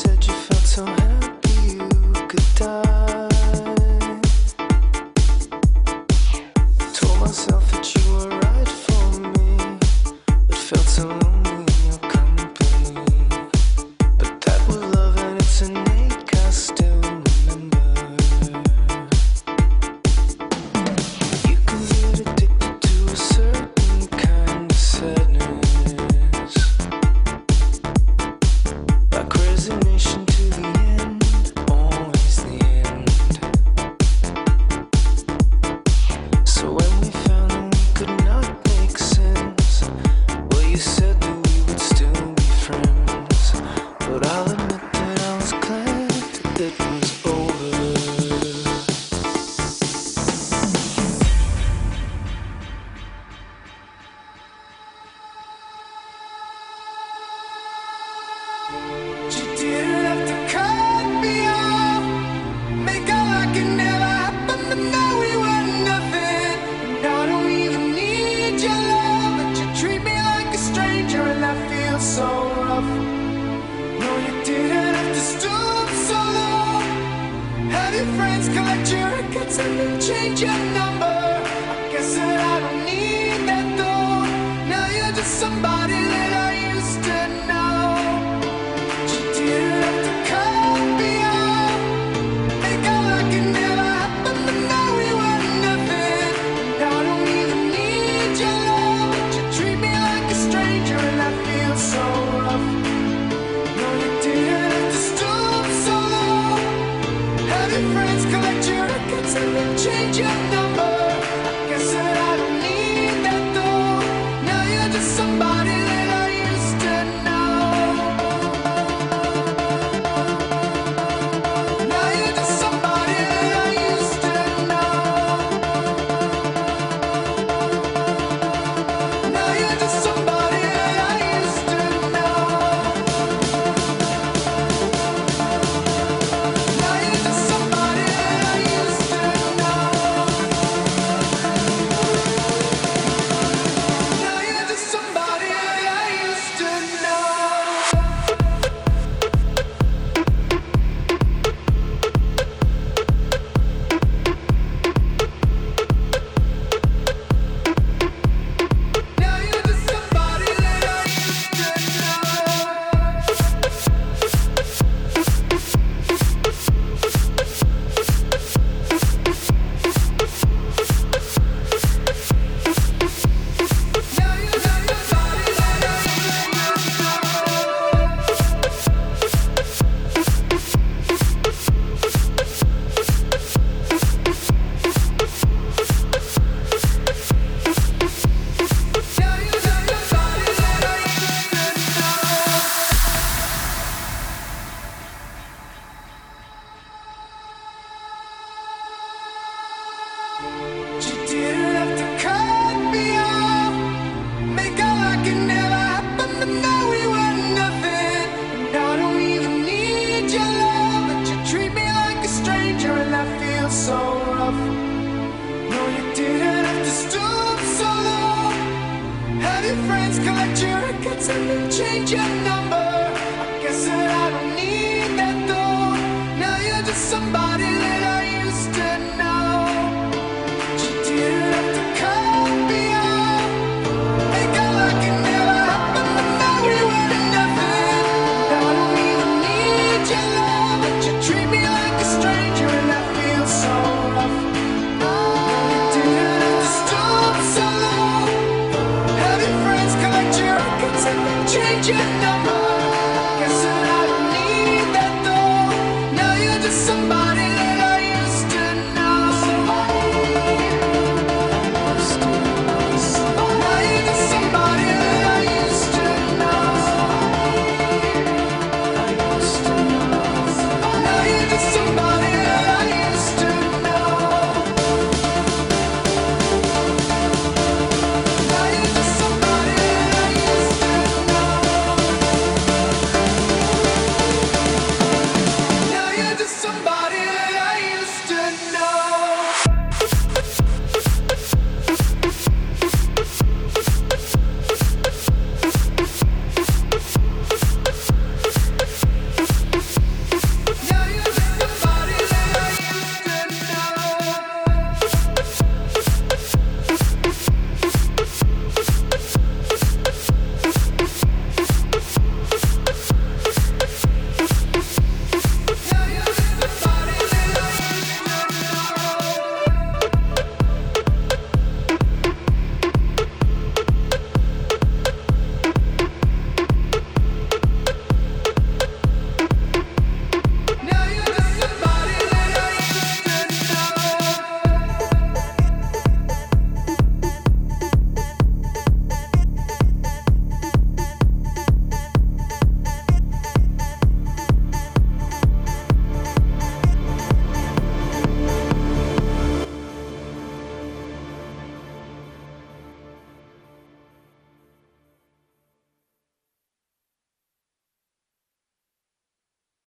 said you felt so happy you could die. your friends, collect your records, and change your number. I guess that I don't need that though. Now you're just somebody. collect your records and change your number. should know.